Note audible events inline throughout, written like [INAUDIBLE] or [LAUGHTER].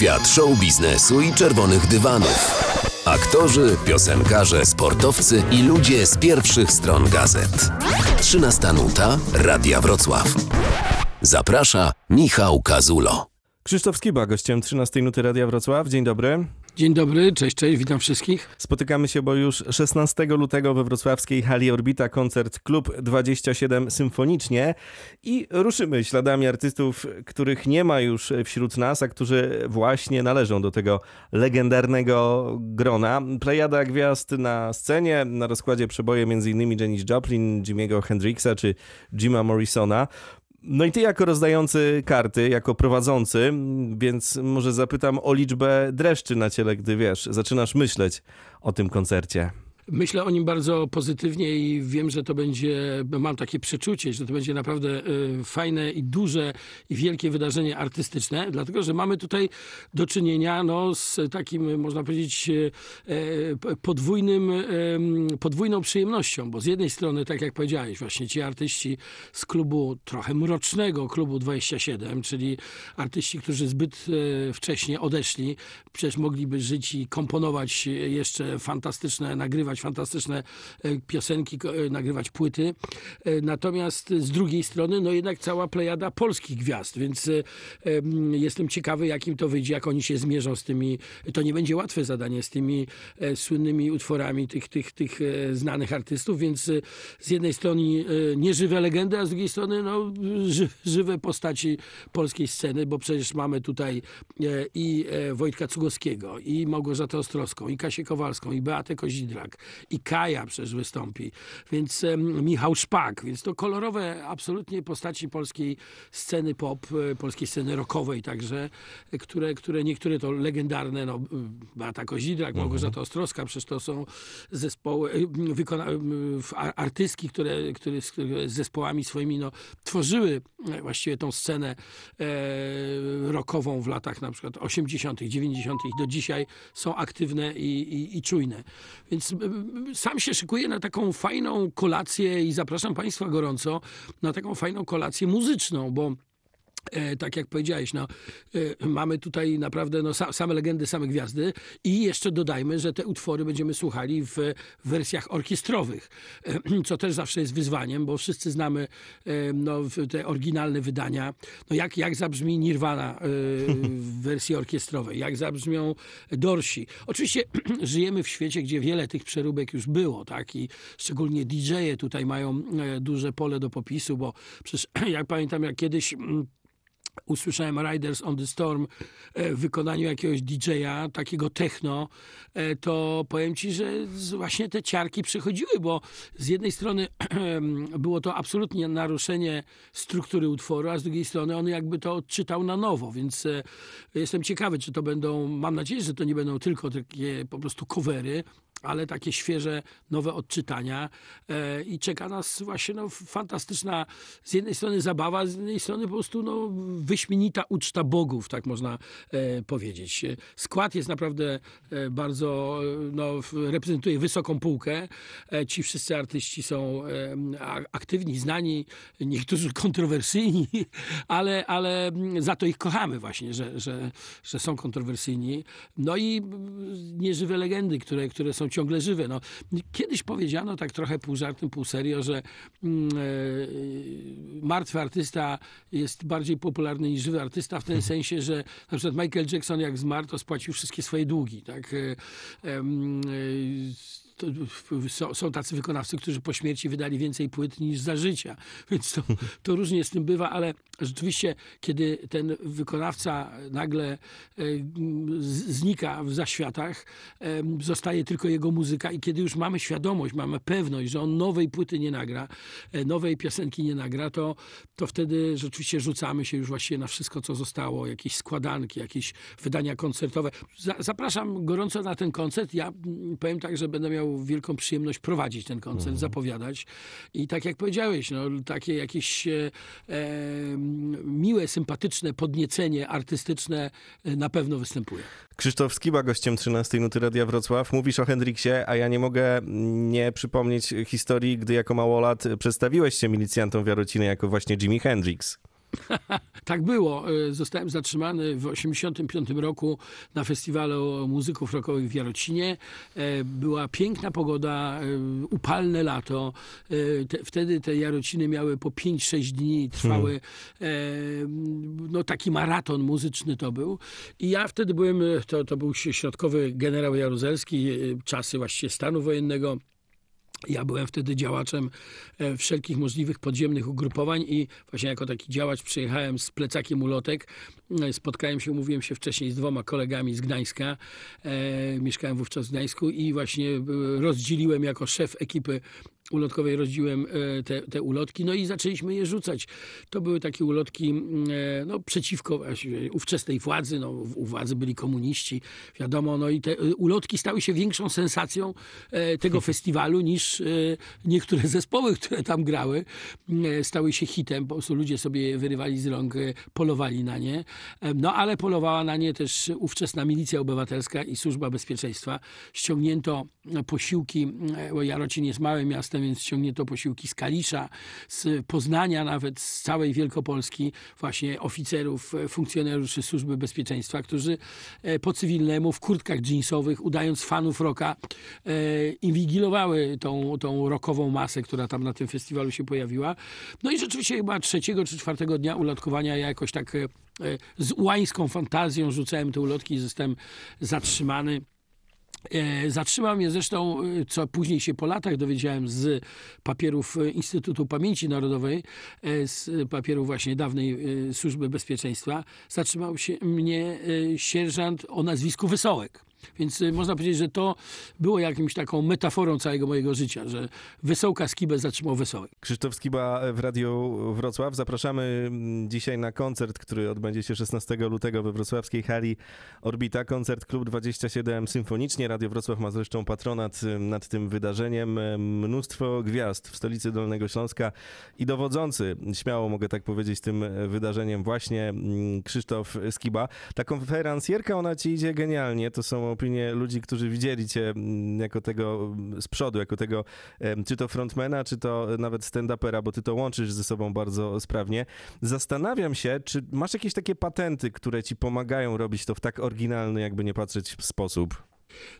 Świat show biznesu i czerwonych dywanów. Aktorzy, piosenkarze, sportowcy i ludzie z pierwszych stron gazet. 13 nuta Radia Wrocław. Zaprasza Michał Kazulo. Krzysztof Skiba, gościem 13 Nuty Radia Wrocław. Dzień dobry. Dzień dobry, cześć, cześć, witam wszystkich. Spotykamy się, bo już 16 lutego we wrocławskiej hali Orbita koncert Klub 27 Symfonicznie i ruszymy śladami artystów, których nie ma już wśród nas, a którzy właśnie należą do tego legendarnego grona. Plejada gwiazd na scenie, na rozkładzie przeboje m.in. Janis Joplin, Jimmy'ego Hendrixa czy Jima Morrisona. No i ty jako rozdający karty, jako prowadzący, więc może zapytam o liczbę dreszczy na ciele, gdy wiesz, zaczynasz myśleć o tym koncercie. Myślę o nim bardzo pozytywnie i wiem, że to będzie, mam takie przeczucie, że to będzie naprawdę y, fajne i duże i wielkie wydarzenie artystyczne, dlatego że mamy tutaj do czynienia no, z takim, można powiedzieć, y, y, podwójnym, podwójną przyjemnością, bo z jednej strony, tak jak powiedziałeś, właśnie ci artyści z klubu trochę mrocznego, klubu 27, czyli artyści, którzy zbyt wcześnie odeszli, przecież mogliby żyć i komponować jeszcze fantastyczne, nagrywać fantastyczne e, piosenki, e, nagrywać płyty. E, natomiast z drugiej strony, no jednak cała plejada polskich gwiazd, więc jestem ciekawy, jakim to wyjdzie, jak oni się zmierzą z tymi. To nie będzie łatwe zadanie z tymi słynnymi utworami tych, tych, tych znanych artystów, więc z jednej strony nieżywe legendy, a z drugiej strony no, żywe postaci polskiej sceny, bo przecież mamy tutaj i Wojtka Cugowskiego, i Małgorzatę Ostrowską, i Kasię Kowalską, i Beatę Kozidrak, i Kaja przecież wystąpi, więc Michał Szpak, więc to kolorowe absolutnie postaci polskiej sceny pop, e, polskiej sceny rockowej także, które, które niektóre to legendarne, no Beata Kozidrak, mhm. Małgorzata Ostrowska, przecież to są zespoły, e, wykona, artystki, które, które z zespołami swoimi no, tworzyły e, właściwie tą scenę e, rockową w latach na przykład 80., 90. do dzisiaj są aktywne i, i, i czujne. Więc sam się szykuję na taką fajną kolację i zapraszam Państwa gorąco na taką fajną kolację muzyczną, bo tak jak powiedziałeś, no, e, mamy tutaj naprawdę no, sa, same legendy, same gwiazdy i jeszcze dodajmy, że te utwory będziemy słuchali w, wersjach orkiestrowych, e, [CLEARS THROAT] co też zawsze jest wyzwaniem, bo wszyscy znamy e, no, te oryginalne wydania. No, jak, jak zabrzmi Nirvana e, w [LAUGHS] wersji orkiestrowej, jak zabrzmią Dorsi. Oczywiście [CLEARS THROAT] żyjemy w świecie, gdzie wiele tych przeróbek już było, tak, i szczególnie DJ-e tutaj mają e, duże pole do popisu, bo przecież [CLEARS THROAT] jak pamiętam, jak kiedyś mm, usłyszałem Riders on the Storm e, w wykonaniu jakiegoś DJ-a, takiego techno, e, to powiem ci, że właśnie te ciarki przychodziły, bo z jednej strony [CLEARS THROAT] było to absolutnie naruszenie struktury utworu, a z drugiej strony on jakby to odczytał na nowo, więc e, jestem ciekawy, czy to będą, mam nadzieję, że to nie będą tylko takie po prostu covery, ale takie świeże, nowe odczytania. E, i czeka nas właśnie no, fantastyczna z jednej strony zabawa, z drugiej strony po prostu no, wyśmienita uczta bogów, tak można e, powiedzieć. Skład jest naprawdę e, bardzo, e, no, reprezentuje wysoką półkę. Ci wszyscy artyści są aktywni, znani, niektórzy [LAUGHS] kontrowersyjni, ale, ale za to ich kochamy właśnie, że, że, że są kontrowersyjni. No i nieżywe legendy, które, które są ciągle żywe. No, kiedyś powiedziano tak trochę pół żartem, pół serio, że mm, martwy artysta jest bardziej popularny niż żywy artysta w tym sensie, że na przykład Michael Jackson jak zmarł, to spłacił wszystkie swoje długi. Tak? E, są, są, tacy wykonawcy, którzy po śmierci wydali więcej płyt niż za życia. [LAUGHS] Więc to, to różnie z tym bywa, ale rzeczywiście, kiedy ten wykonawca nagle e, znika w zaświatach, zostaje tylko jego muzyka i kiedy już mamy świadomość, mamy pewność, że on nowej płyty nie nagra, e, nowej piosenki nie nagra, to, to wtedy rzeczywiście rzucamy się już właściwie na wszystko, co zostało, jakieś składanki, jakieś wydania koncertowe. Zapraszam gorąco na ten koncert. Ja powiem tak, że będę miał wielką przyjemność prowadzić ten koncert, mhm. zapowiadać. I tak jak powiedziałeś, no, takie jakieś e, miłe, sympatyczne podniecenie artystyczne e, na pewno występuje. Krzysztof Skiba, gościem 13 Nuty Radia Wrocław. Mówisz o Hendriksie, a ja nie mogę nie przypomnieć historii, gdy jako małolat przedstawiłeś się milicjantom w Jarocinie jako właśnie Jimi Hendrix. [LAUGHS] tak było. E, zostałem zatrzymany w 1985 roku na festiwalu muzyków rockowych w Jarocinie. E, była piękna pogoda, e, upalne lato. Te, wtedy te Jarociny miały po 5-6 dni, trwały hmm. no, taki maraton muzyczny to był. I ja wtedy byłem, to, to był środkowy generał Jaruzelski, czasy właściwie stanu wojennego. Ja byłem wtedy działaczem e, wszelkich możliwych podziemnych ugrupowań i właśnie jako taki działacz przyjechałem z plecakiem ulotek. E, spotkałem się, umówiłem się wcześniej z dwoma kolegami z Gdańska. E, mieszkałem wówczas w Gdańsku i właśnie e, rozdzieliłem jako szef ekipy ulotkowej rozdziłem e, te, te ulotki, no i zaczęliśmy je rzucać. To były takie ulotki e, no, przeciwko ówczesnej władzy, no, u władzy byli komuniści, wiadomo, no i te ulotki stały się większą sensacją tego [LAUGHS] festiwalu niż niektóre zespoły, które tam grały, stały się hitem, po prostu ludzie sobie je wyrywali z rąk, polowali na nie, no ale polowała na nie też ówczesna milicja obywatelska i służba bezpieczeństwa. Ściągnięto posiłki, bo Jarocin jest małym miastem, więc ściągnięto posiłki z Kalisza, z Poznania nawet, z całej Wielkopolski, właśnie oficerów, e, funkcjonariuszy służby bezpieczeństwa, którzy e, po cywilnemu w kurtkach jeansowych, udając fanów rocka, e, inwigilowały tą, tą rockową masę, która tam na tym festiwalu się pojawiła. No i rzeczywiście chyba trzeciego czy czwartego dnia ulotkowania ja jakoś tak z ułańską fantazją rzucałem te ulotki i zostałem zatrzymany. E, zatrzymał mnie zresztą, e, co później się po latach dowiedziałem z papierów e, Instytutu Pamięci Narodowej, z papierów właśnie dawnej Służby Bezpieczeństwa. Zatrzymał się mnie sierżant o nazwisku Wesołek. Więc y, można powiedzieć, że to było jakimś taką metaforą całego mojego życia, że Wesołka Skibę zatrzymał Wesołek. Krzysztof Skiba w Radiu Wrocław. Zapraszamy mm, dzisiaj na koncert, który odbędzie się 16 lutego we wrocławskiej hali Orbita. Koncert Klub 27 Symfonicznie. Radio Wrocław ma zresztą patronat y, nad tym wydarzeniem. Y, mnóstwo gwiazd w stolicy Dolnego Śląska i dowodzący, śmiało mogę tak powiedzieć, tym wydarzeniem właśnie mm, Krzysztof Skiba. Ta konferencjerka, ona ci idzie genialnie. To są opinię ludzi, którzy widzieli cię mm, jako tego mm, z przodu, jako tego czy to frontmana, czy to nawet stand-upera, bo ty to łączysz ze sobą bardzo sprawnie. Zastanawiam się, czy masz jakieś takie patenty, które ci pomagają robić to w tak oryginalny, jakby nie patrzeć, sposób?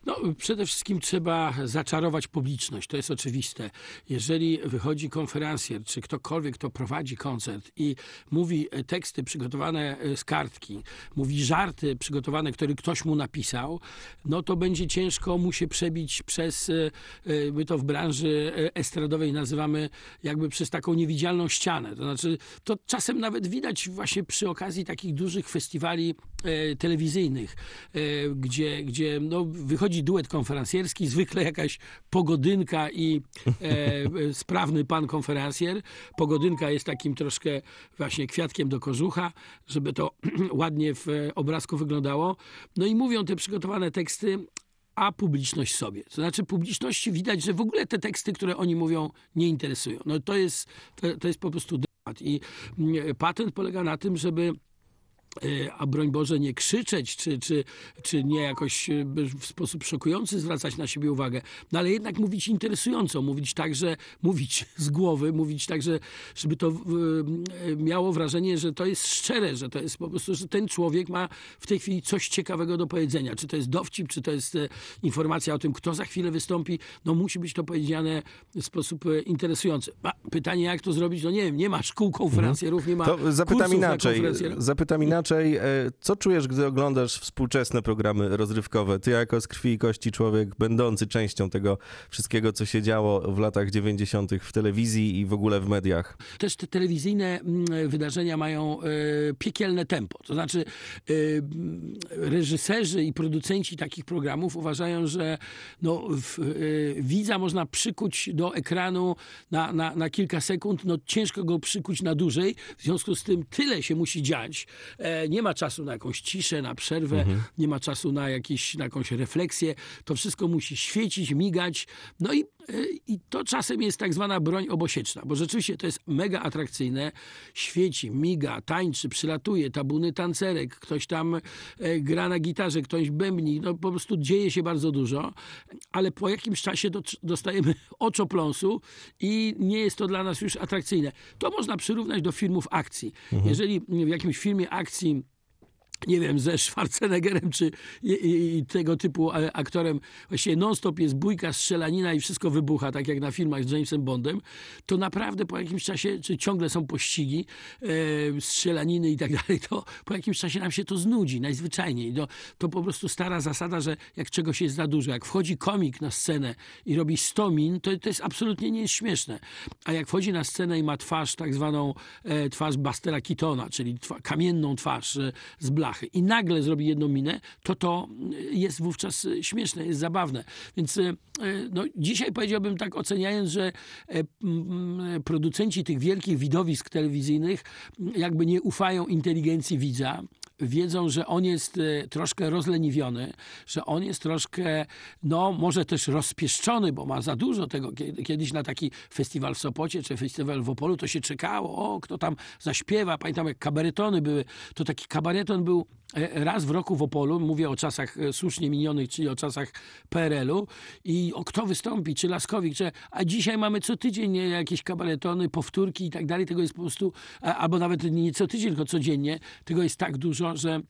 No, przede wszystkim trzeba zaczarować publiczność, to jest oczywiste. Jeżeli wychodzi konferencjer, czy ktokolwiek, kto prowadzi koncert i mówi teksty przygotowane e, z kartki, mówi żarty przygotowane, które ktoś mu napisał, no to będzie ciężko mu się przebić przez, e, e, my to w branży estradowej nazywamy jakby przez taką niewidzialną ścianę. To znaczy, to czasem nawet widać właśnie przy okazji takich dużych festiwali telewizyjnych, gdzie, gdzie no, wychodzi duet konferencjerski, zwykle jakaś pogodynka i e, sprawny pan konferencjer. Pogodynka jest takim troszkę właśnie kwiatkiem do kożucha, żeby to [CLEARS THROAT] ładnie w obrazku wyglądało. No i mówią te przygotowane teksty, a publiczność sobie. To znaczy publiczności widać, że w ogóle te teksty, które oni mówią, nie interesują. No to jest, to, to jest po prostu dramat. I mm, patent polega na tym, żeby E, a broń Boże nie krzyczeć, czy, czy, czy nie jakoś e, w sposób szokujący zwracać na siebie uwagę, no ale jednak mówić interesująco, mówić tak, że mówić z głowy, mówić tak, że, żeby to e, miało wrażenie, że to jest szczere, że to jest po prostu, że ten człowiek ma w tej chwili coś ciekawego do powiedzenia. Czy to jest dowcip, czy to jest informacja o tym, kto za chwilę wystąpi, no musi być to powiedziane w sposób interesujący. A pytanie, jak to zrobić? No nie wiem, nie ma szkół konferencjerów, nie ma To zapytam inaczej. Zapytam inaczej inaczej, e, co czujesz, gdy oglądasz współczesne programy rozrywkowe? Ty jako z krwi i kości człowiek, będący częścią tego wszystkiego, co się działo w latach 90. w telewizji i w ogóle w mediach. Też te telewizyjne mm, wydarzenia mają e, piekielne tempo. To znaczy e, reżyserzy i producenci takich programów uważają, że no, widza można przykuć do ekranu na, na, na kilka sekund, no ciężko go przykuć na dłużej. W związku z tym tyle się musi dziać, nie ma czasu na jakąś ciszę, na przerwę, nie ma czasu na, jakieś, na jakąś refleksję. To wszystko musi świecić, migać. No i, e, i to czasem jest tak zwana broń obosieczna, bo rzeczywiście to jest mega atrakcyjne. Świeci, miga, tańczy, przylatuje, tabuny tancerek, ktoś tam e, gra na gitarze, ktoś bębni. No po prostu dzieje się bardzo dużo, ale po jakimś czasie do, dostajemy [LAUGHS] oczopląsu i nie jest to dla nas już atrakcyjne. To można przyrównać do filmów akcji. Jeżeli w jakimś filmie akcji nie wiem, ze Schwarzeneggerem czy i, i, tego typu aktorem, właściwie non-stop jest bójka, strzelanina i wszystko wybucha, tak jak na filmach z Jamesem Bondem, to naprawdę po jakimś czasie, czy ciągle są pościgi, e, strzelaniny i tak dalej, to po jakimś czasie nam się to znudzi, najzwyczajniej. To, to po prostu stara zasada, że jak czegoś jest za dużo, jak wchodzi komik na scenę i robi 100 min, to, to jest absolutnie nie jest śmieszne. A jak wchodzi na scenę i ma twarz tak zwaną e, twarz Bastera Keatona, czyli twa, kamienną twarz e, z i nagle zrobi jedną minę, to to jest wówczas śmieszne, jest zabawne. Więc e, no, dzisiaj powiedziałbym tak oceniając, że e, producenci tych wielkich widowisk telewizyjnych jakby nie ufają inteligencji widza, wiedzą, że on jest e, troszkę rozleniwiony, że on jest troszkę, no może też rozpieszczony, bo ma za dużo tego. Kiedyś na taki festiwal w Sopocie czy festiwal w Opolu to się czekało, o kto tam zaśpiewa. Pamiętam jak kabaretony były, to taki kabareton był raz w roku w Opolu, mówię o czasach e, słusznie minionych, czyli o czasach PRL-u i o kto wystąpi, czy Laskowik, czy... a dzisiaj mamy co tydzień jakieś kabaretony, powtórki i tak dalej, tego jest po prostu, albo nawet nie co tydzień, tylko codziennie, tego jest tak dużo, że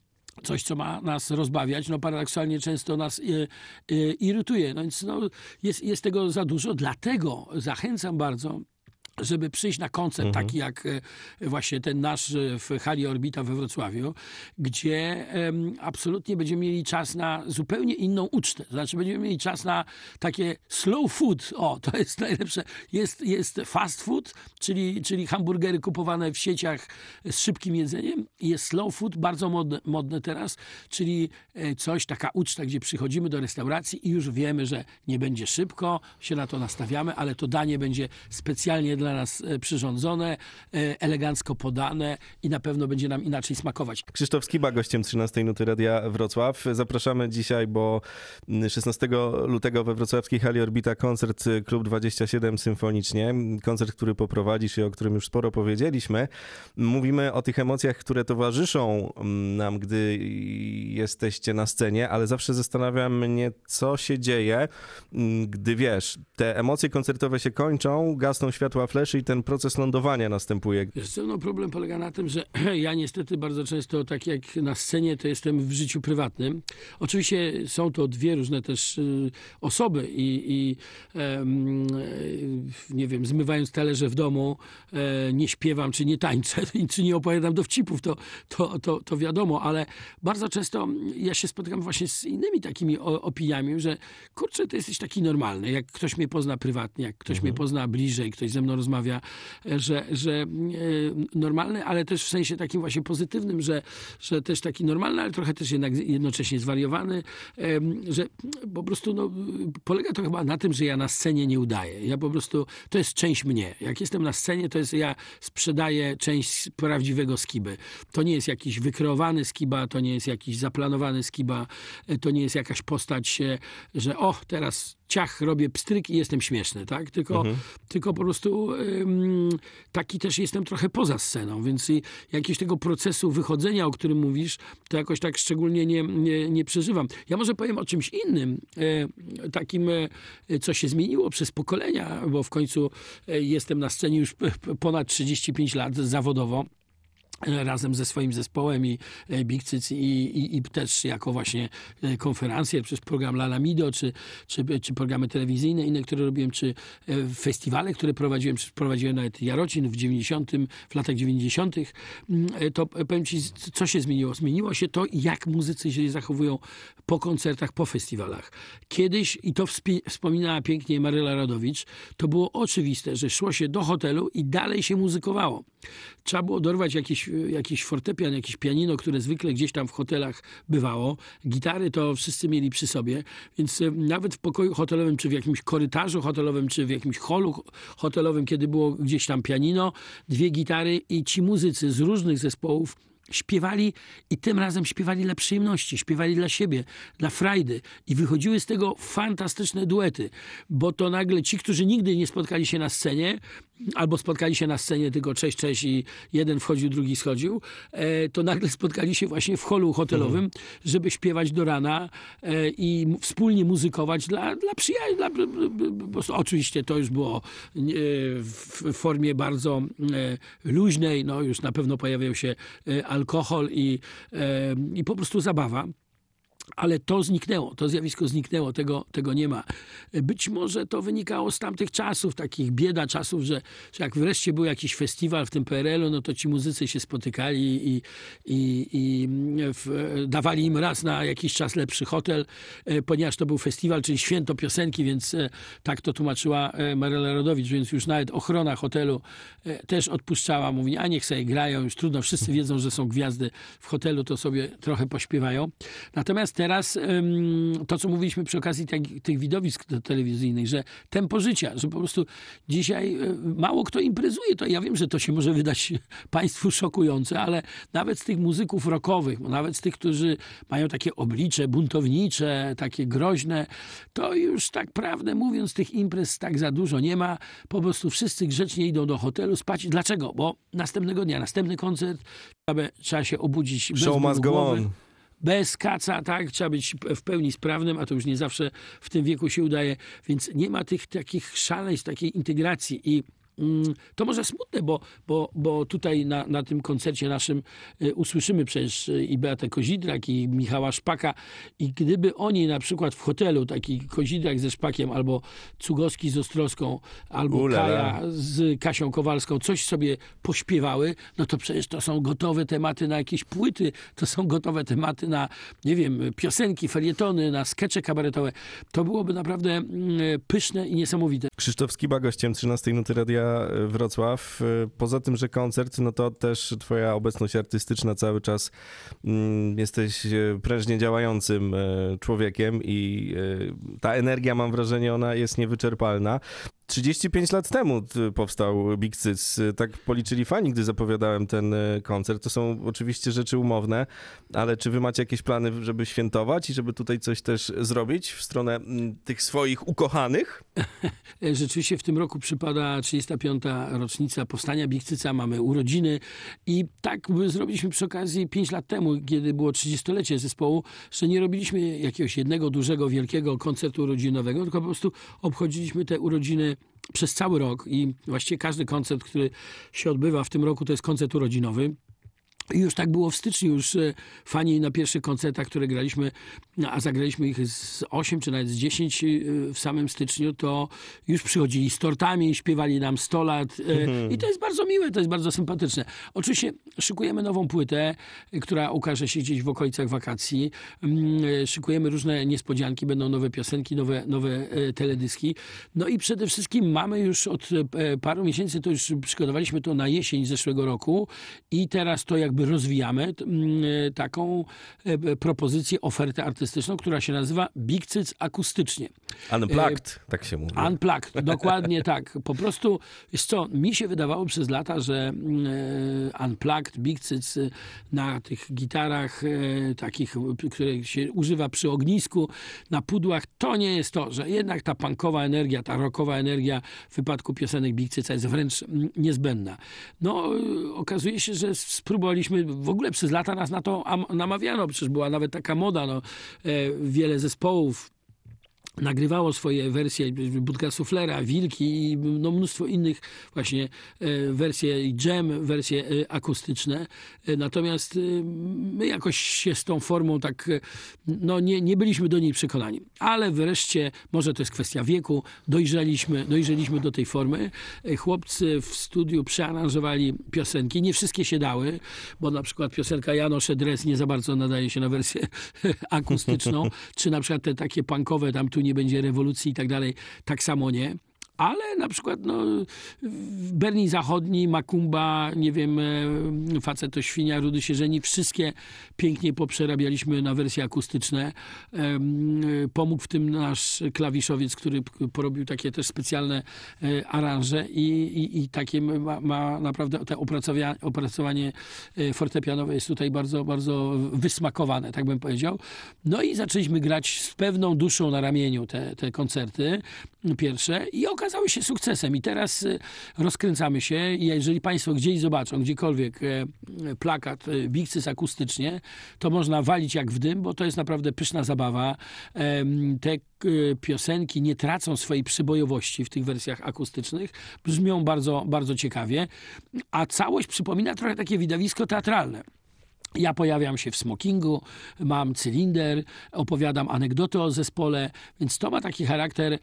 coś, co ma nas rozbawiać, no paradoksalnie często nas y, y, irytuje. No więc no, jest, jest tego za dużo, dlatego zachęcam bardzo żeby przyjść na koncert mhm. taki jak właśnie ten nasz w hali Orbita we Wrocławiu, gdzie absolutnie będziemy mieli czas na zupełnie inną ucztę. Znaczy będziemy mieli czas na takie slow food. O, to jest najlepsze. Jest, jest fast food, czyli, czyli hamburgery kupowane w sieciach z szybkim jedzeniem. Jest slow food, bardzo modne, modne teraz, czyli coś, taka uczta, gdzie przychodzimy do restauracji i już wiemy, że nie będzie szybko, się na to nastawiamy, ale to danie będzie specjalnie dla nas e, przyrządzone, e, elegancko podane i na pewno będzie nam inaczej smakować. Krzysztof Skiba, gościem 13 Nuty Radia Wrocław. Zapraszamy dzisiaj, bo 16 lutego we wrocławskiej hali Orbita koncert y, Klub 27 Symfonicznie. Koncert, który poprowadzisz i o którym już sporo powiedzieliśmy. Mówimy o tych emocjach, które towarzyszą nam, gdy jesteście na scenie, ale zawsze zastanawia mnie, co się dzieje, gdy wiesz, te emocje koncertowe się kończą, gasną światła fleszy i ten proces lądowania następuje. Wiesz co, no problem polega na tym, że [CLEARS THROAT] ja niestety bardzo często, tak jak na scenie, to jestem w życiu prywatnym. Oczywiście są to dwie różne też y, osoby i, i nie wiem, zmywając talerze w domu, e, nie śpiewam, czy nie tańczę, [LAUGHS] czy nie opowiadam dowcipów, to, to, to, to wiadomo, ale bardzo często ja się spotykam właśnie z innymi takimi opiniami, że kurczę, ty jesteś taki normalny, jak ktoś mnie pozna prywatnie, jak ktoś mhm. mnie pozna bliżej, ktoś ze mną rozmawia, że, że e, normalny, ale też w sensie takim właśnie pozytywnym, że, że też taki normalny, ale trochę też jednak jednocześnie zwariowany, że po prostu no, polega to chyba na tym, że ja na scenie nie udaję. Ja po prostu, to jest część mnie. Jak jestem na scenie, to jest, ja sprzedaję część prawdziwego skiby. To nie jest jakiś wykreowany skiba, to nie jest jakiś zaplanowany skiba, to nie jest jakaś postać, że o, teraz ciach, robię pstryk i jestem śmieszny, tak? Tylko, mhm. tylko po prostu ym, taki też jestem trochę poza sceną, więc jakiegoś tego procesu wychodzenia, o którym mówisz, to jakoś tak szczególnie nie, nie, nie przeżywam. Ja może powiem o czymś innym, e, takim, e, co się zmieniło przez pokolenia, bo w końcu e, jestem na scenie już ponad 35 lat zawodowo razem ze swoim zespołem i e, Big Cyc i, i, i, też jako właśnie e, konferencje przez program Lalamido, czy, czy, czy programy telewizyjne inne, które robiłem, czy e, festiwale, które prowadziłem, prowadziłem nawet Jarocin w 90, w latach 90. Mm, to powiem ci, co się zmieniło? Zmieniło się to, jak muzycy się zachowują po koncertach, po festiwalach. Kiedyś, i to wspominała pięknie Maryla Radowicz, to było oczywiste, że szło się do hotelu i dalej się muzykowało. Trzeba było dorwać jakiś jakiś fortepian, jakieś pianino, które zwykle gdzieś tam w hotelach bywało. Gitary to wszyscy mieli przy sobie, więc e, nawet w pokoju hotelowym, czy w jakimś korytarzu hotelowym, czy w jakimś holu hotelowym, kiedy było gdzieś tam pianino, dwie gitary i ci muzycy z różnych zespołów śpiewali i tym razem śpiewali dla przyjemności, śpiewali dla siebie, dla frajdy i wychodziły z tego fantastyczne duety, bo to nagle ci, którzy nigdy nie spotkali się na scenie, albo spotkali się na scenie tylko cześć, cześć i jeden wchodził, drugi schodził, e, to nagle spotkali się właśnie w holu hotelowym, mhm. żeby śpiewać do rana e, i wspólnie muzykować dla, dla przyjaciół. Dla, oczywiście to już było e, w formie bardzo luźnej, no już na pewno pojawiał się alkohol i, i po prostu zabawa. Ale to zniknęło, to zjawisko zniknęło, tego, tego nie ma. Być może to wynikało z tamtych czasów, takich bieda czasów, że, że jak wreszcie był jakiś festiwal w tym PRL-u, no to ci muzycy się spotykali i, i, i w, dawali im raz na jakiś czas lepszy hotel, e, ponieważ to był festiwal, czyli święto piosenki, więc e, tak to tłumaczyła e, Maryla Rodowicz, więc już nawet ochrona hotelu też odpuszczała, mówi, a niech sobie grają, już trudno, wszyscy wiedzą, że są gwiazdy w hotelu, to sobie trochę pośpiewają. Natomiast teraz to, co mówiliśmy przy okazji tych, widowisk telewizyjnych, że tempo życia, że po prostu dzisiaj e, mało kto imprezuje. To ja wiem, że to się może wydać [LAUGHS] Państwu szokujące, ale nawet z tych muzyków rockowych, nawet z tych, którzy mają takie oblicze buntownicze, takie groźne, to już tak prawdę mówiąc, tych imprez tak za dużo nie ma. Po prostu wszyscy grzecznie idą do hotelu spać. Dlaczego? Bo następnego dnia, następny koncert, trzeba się obudzić Show must go on bez kaca, tak? Trzeba być w pełni sprawnym, a to już nie zawsze w tym wieku się udaje, więc nie ma tych takich szaleństw, takiej integracji i to może smutne, bo, bo, bo tutaj na, na tym koncercie naszym y, usłyszymy przecież y, i Beatę Kozidrak, i Michała Szpaka i gdyby oni na przykład w hotelu, taki Kozidrak ze Szpakiem, albo Cugowski z Ostrowską, albo Ulala. Kaja z Kasią Kowalską coś sobie pośpiewały, no to przecież to są gotowe tematy na jakieś płyty, to są gotowe tematy na, nie wiem, piosenki, felietony, na skecze kabaretowe. To byłoby naprawdę mm, pyszne i niesamowite. Krzysztof Skiba, gościem 13 Nuty Radia Wrocław. Poza tym, że koncert, no to też twoja obecność artystyczna cały czas mm, jesteś e, prężnie działającym e, człowiekiem i e, ta energia, mam wrażenie, ona jest niewyczerpalna. 35 lat temu powstał Big Cyc. Tak policzyli fani, gdy zapowiadałem ten e, koncert. To są oczywiście rzeczy umowne, ale czy wy macie jakieś plany, żeby świętować i żeby tutaj coś też zrobić w stronę mm, tych swoich ukochanych? [LAUGHS] Rzeczywiście w tym roku przypada 35. rocznica powstania Big. Mamy urodziny i tak zrobiliśmy przy okazji 5 lat temu, kiedy było 30-lecie zespołu, że nie robiliśmy jakiegoś jednego dużego, wielkiego koncertu urodzinowego, tylko po prostu obchodziliśmy te urodziny przez cały rok i właściwie każdy koncert, który się odbywa w tym roku, to jest koncert urodzinowy. I już tak było w styczniu, już e, fani na pierwszych koncertach, które graliśmy, a zagraliśmy ich z 8 czy nawet z 10 e, w samym styczniu, to już przychodzili z tortami, śpiewali nam 100 lat mhm. i to jest bardzo miłe, to jest bardzo sympatyczne. Oczywiście szykujemy nową płytę, która ukaże się gdzieś w okolicach wakacji. Mm, szykujemy różne niespodzianki, będą nowe piosenki, nowe, nowe teledyski. No i przede wszystkim mamy już od paru miesięcy, to już przygotowaliśmy to na jesień zeszłego roku i teraz to jakby rozwijamy mm, taką e, propozycję, ofertę artystyczną, która się nazywa Big Cyc akustycznie. Unplugged, e, tak się mówi. Unplugged, [LAUGHS] dokładnie tak. Po prostu, jest co, mi się wydawało przez lata, że mm, e, Unplugged, Big Cyc na tych gitarach takich, które się używa przy ognisku, na pudłach, to nie jest to, że jednak ta punkowa energia, ta rockowa energia w wypadku piosenek Big Cyca jest wręcz mm, niezbędna. No, okazuje się, że spróbowaliśmy w ogóle przez lata nas na to namawiano, przecież była nawet taka moda, no, e, wiele zespołów nagrywało swoje wersje Budka Suflera, Wilki i no mnóstwo innych właśnie e, wersje jam, wersje e, akustyczne. E, natomiast my jakoś się z tą formą tak no nie, nie byliśmy do niej przekonani. Ale wreszcie, może to jest kwestia wieku, dojrzeliśmy, dojrzeliśmy do tej formy. Chłopcy w studiu przearanżowali piosenki. Nie wszystkie się dały, bo na przykład piosenka Janosze Dres nie za bardzo nadaje się na wersję [LAUGHS] akustyczną, [LAUGHS] czy na przykład te takie punkowe tam tu nie będzie rewolucji i tak dalej, tak samo nie ale na przykład no, Berlin Zachodni, Makumba, nie wiem, e, facet to świnia, Rudy się żeni, wszystkie pięknie poprzerabialiśmy na wersje akustyczne. E, Pomógł w tym nasz klawiszowiec, który porobił takie też specjalne e, aranże i, i, i takie ma, ma naprawdę te opracowanie e, fortepianowe jest tutaj bardzo, bardzo wysmakowane, tak bym powiedział. No i zaczęliśmy grać z pewną duszą na ramieniu te, te koncerty pierwsze i okazały się sukcesem. I teraz e, rozkręcamy się i jeżeli Państwo gdzieś zobaczą, gdziekolwiek e, plakat e, Bigcys akustycznie, to można walić jak w dym, bo to jest naprawdę pyszna zabawa. Te e, piosenki nie tracą swojej przybojowości w tych wersjach akustycznych. Brzmią bardzo, bardzo ciekawie, a całość przypomina trochę takie widowisko teatralne. Ja pojawiam się w smokingu, mam cylinder, opowiadam anegdoty o zespole, więc to ma taki charakter e,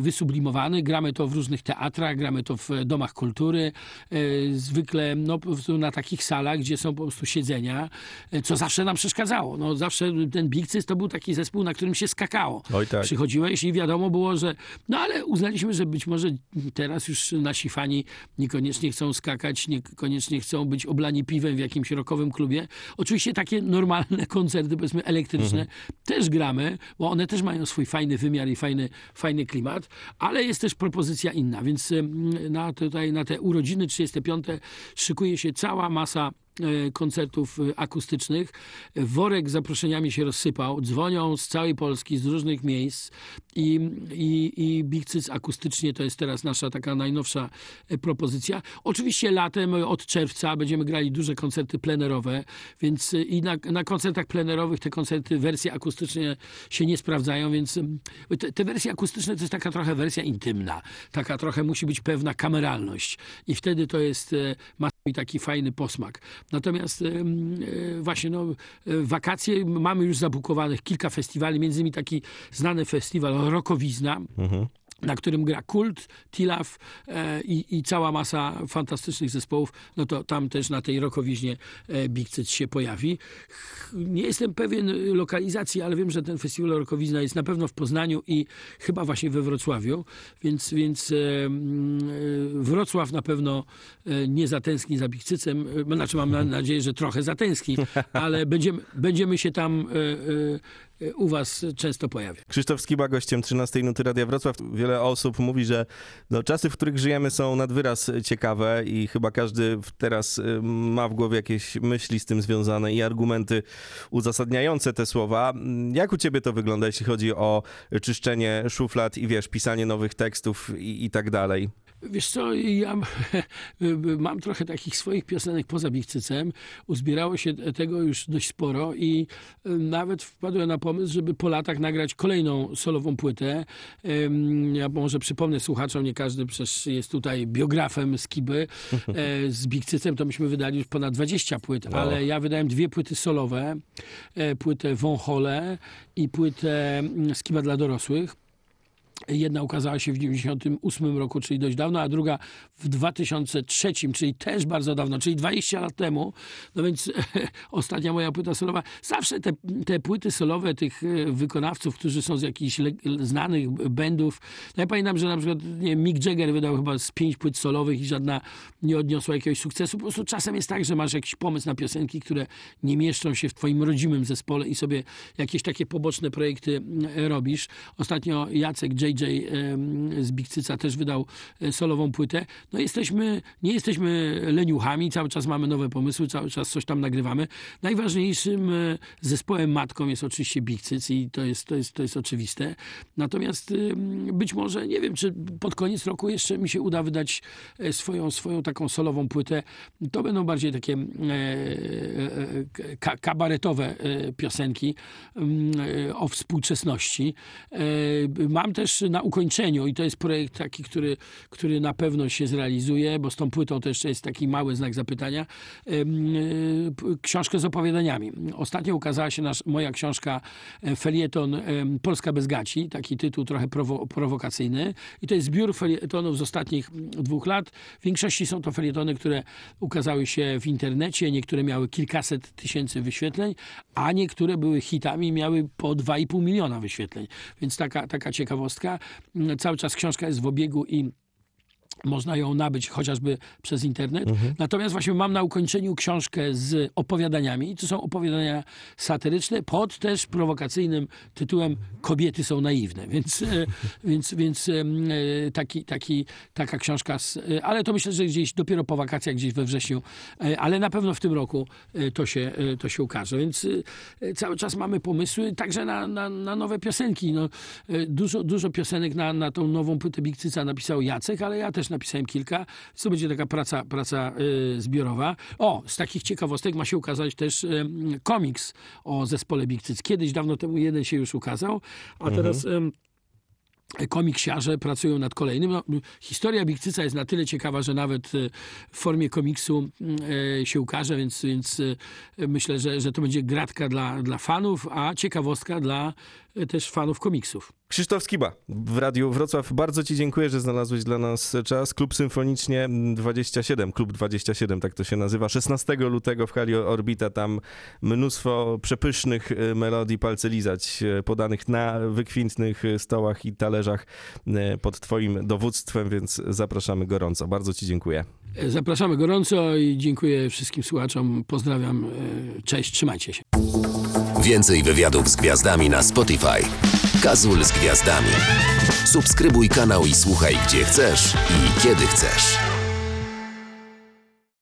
wysublimowany. Gramy to w różnych teatrach, gramy to w domach kultury, e, zwykle no, na takich salach, gdzie są po prostu siedzenia, e, co zawsze nam przeszkadzało. No, zawsze ten Bigcys to był taki zespół, na którym się skakało. Oj tak. Przychodziłeś i wiadomo było, że... No ale uznaliśmy, że być może teraz już nasi fani niekoniecznie chcą skakać, niekoniecznie chcą być oblani piwem w jakimś rockowym klubie. Oczywiście takie normalne [LAUGHS] koncerty, powiedzmy elektryczne, też gramy, bo one też mają swój fajny wymiar i fajny, fajny klimat, ale jest też propozycja inna, więc em, na, tutaj, na te urodziny 35 szykuje się cała masa koncertów e, akustycznych. Worek z zaproszeniami się rozsypał. Dzwonią z całej Polski, z różnych miejsc i, i, i Big Cyc akustycznie to jest teraz nasza taka najnowsza e, propozycja. Oczywiście latem e, od czerwca będziemy grali duże koncerty plenerowe, więc e, i na, na koncertach plenerowych te koncerty, wersje akustyczne się nie sprawdzają, więc te, te wersje akustyczne to jest taka trochę wersja intymna. Taka trochę musi być pewna kameralność i wtedy to jest e, ma taki fajny posmak. Natomiast e, właśnie no, e, wakacje mamy już zabukowanych kilka festiwali, między innymi taki znany festiwal Rokowizna. Na którym gra Kult, Tilaf e, i, i cała masa fantastycznych zespołów, no to tam też na tej rokowiźnie e, Big się pojawi. Nie jestem pewien lokalizacji, ale wiem, że ten festiwal Rokowizna jest na pewno w Poznaniu i chyba właśnie we Wrocławiu, więc, więc e, e, Wrocław na pewno e, nie zatęskni za Big Cycem. E, Znaczy mam na- [LAUGHS] nadzieję, że trochę zatęskni, ale będziemy, będziemy się tam e, e, u was często pojawiać. Krzysztof Skiba, gościem 13 Nuty Radia Wrocław. Wiele osób mówi, że no, czasy, w których żyjemy są nad wyraz ciekawe i chyba każdy teraz y, ma w głowie jakieś myśli z tym związane i argumenty uzasadniające te słowa. Jak u ciebie to wygląda, jeśli chodzi o czyszczenie szuflad i wiesz, pisanie nowych tekstów i, i tak dalej? Wiesz co, ja [LAUGHS] mam trochę takich swoich piosenek poza Bichcycem. Uzbierało się tego już dość sporo i y, nawet wpadłem na pomysł, żeby po latach nagrać kolejną solową płytę. Ja może przypomnę słuchaczom, nie każdy przecież jest tutaj biografem Skiby. E, [LAUGHS] Z Bichcycem to myśmy wydali już ponad 20 płyt, ale ja wydałem dwie płyty solowe. e, Płytę Wąchole i płytę mm, Skiba dla dorosłych. Jedna ukazała się w 1998 roku, czyli dość dawno, a druga w 2003, czyli też bardzo dawno, czyli 20 lat temu. No więc [LAUGHS] ostatnia moja płyta solowa. Zawsze te, te płyty solowe tych e, wykonawców, którzy są z jakichś znanych bandów. No ja pamiętam, że na przykład nie, Mick Jagger wydał chyba z pięć płyt solowych i żadna nie odniosła jakiegoś sukcesu. Po prostu czasem jest tak, że masz jakiś pomysł na piosenki, które nie mieszczą się w twoim rodzimym zespole i sobie jakieś takie poboczne projekty mm, robisz. Ostatnio Jacek JJ z Bigcyca też wydał e, solową płytę. No jesteśmy, nie jesteśmy leniuchami, cały czas mamy nowe pomysły, cały czas coś tam nagrywamy. Najważniejszym e, zespołem matką jest oczywiście Bigcyc i to jest, to jest, to jest oczywiste. Natomiast być może, nie wiem, czy pod koniec roku jeszcze mi się uda wydać e, swoją, swoją taką solową płytę. To będą bardziej takie e, ka, kabaretowe piosenki o współczesności. Mam też na ukończeniu, i to jest projekt taki, który, który na pewno się zrealizuje, bo z tą płytą to jeszcze jest taki mały znak zapytania, e, książkę z opowiadaniami. Ostatnio ukazała się nasz, moja książka e, felieton Polska bez gaci, taki tytuł trochę prowo, prowokacyjny. I to jest zbiór felietonów z ostatnich dwóch lat. W większości są to felietony, które ukazały się w internecie, niektóre miały kilkaset tysięcy wyświetleń, a niektóre były hitami miały po 2,5 miliona wyświetleń. Więc taka, taka ciekawostka. Mm, Cały czas książka jest w obiegu i można ją nabyć chociażby przez internet. Natomiast właśnie mam na ukończeniu książkę z opowiadaniami. To są opowiadania satyryczne pod też prowokacyjnym tytułem Kobiety są naiwne. Więc, e, [LAUGHS] więc, więc e, taki, taki, taka książka, z, e, ale to myślę, że gdzieś dopiero po wakacjach, gdzieś we wrześniu, ale na pewno w tym roku to się, to się ukaże. Więc cały czas mamy pomysły także na, na, na nowe piosenki. No, dużo, dużo piosenek na, na tą nową płytę Big Cyca napisał Jacek, ale ja też napisałem kilka. To będzie taka praca, praca e, zbiorowa. O, z takich ciekawostek ma się ukazać też e, komiks o zespole Big Cyc. Kiedyś, dawno temu jeden się już ukazał, a teraz... em, komiksiarze pracują nad kolejnym. No, historia Bigcyca jest na tyle ciekawa, że nawet e, w formie komiksu się ukaże, więc, więc myślę, że, że to będzie gratka dla, dla fanów, a ciekawostka dla też fanów komiksów. Krzysztof Skiba w Radiu Wrocław. Bardzo Ci dziękuję, że znalazłeś dla nas czas. Klub Symfonicznie 27, Klub 27, tak to się nazywa. 16 lutego w hali Orbita. Tam mnóstwo przepysznych e, melodii palce lizać, e, podanych na wykwintnych e, stołach i talerzach e, pod Twoim dowództwem, więc zapraszamy gorąco. Bardzo Ci dziękuję. E, Zapraszamy gorąco i dziękuję wszystkim słuchaczom. Pozdrawiam. e, Cześć, trzymajcie się. Więcej wywiadów z gwiazdami na Spotify. Kazul z gwiazdami. Subskrybuj kanał i słuchaj gdzie chcesz i kiedy chcesz.